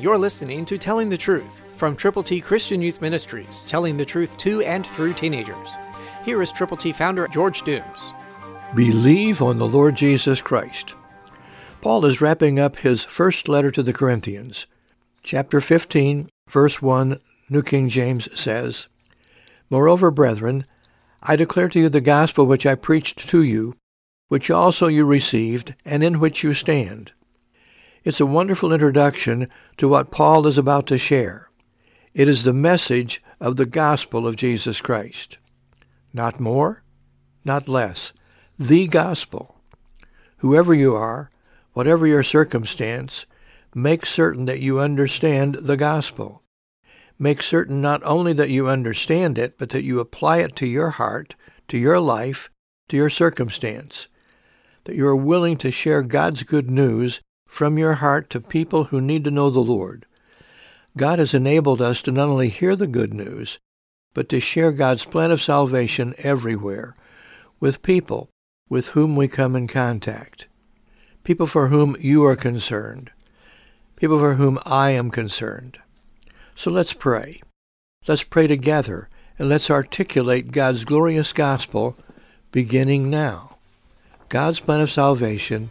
You're listening to Telling the Truth from Triple T Christian Youth Ministries, telling the truth to and through teenagers. Here is Triple T founder George Dooms. Believe on the Lord Jesus Christ. Paul is wrapping up his first letter to the Corinthians. Chapter 15, verse 1, New King James says, Moreover, brethren, I declare to you the gospel which I preached to you, which also you received, and in which you stand. It's a wonderful introduction to what Paul is about to share. It is the message of the gospel of Jesus Christ. Not more, not less. The gospel. Whoever you are, whatever your circumstance, make certain that you understand the gospel. Make certain not only that you understand it, but that you apply it to your heart, to your life, to your circumstance. That you are willing to share God's good news from your heart to people who need to know the Lord. God has enabled us to not only hear the good news, but to share God's plan of salvation everywhere with people with whom we come in contact, people for whom you are concerned, people for whom I am concerned. So let's pray. Let's pray together and let's articulate God's glorious gospel beginning now. God's plan of salvation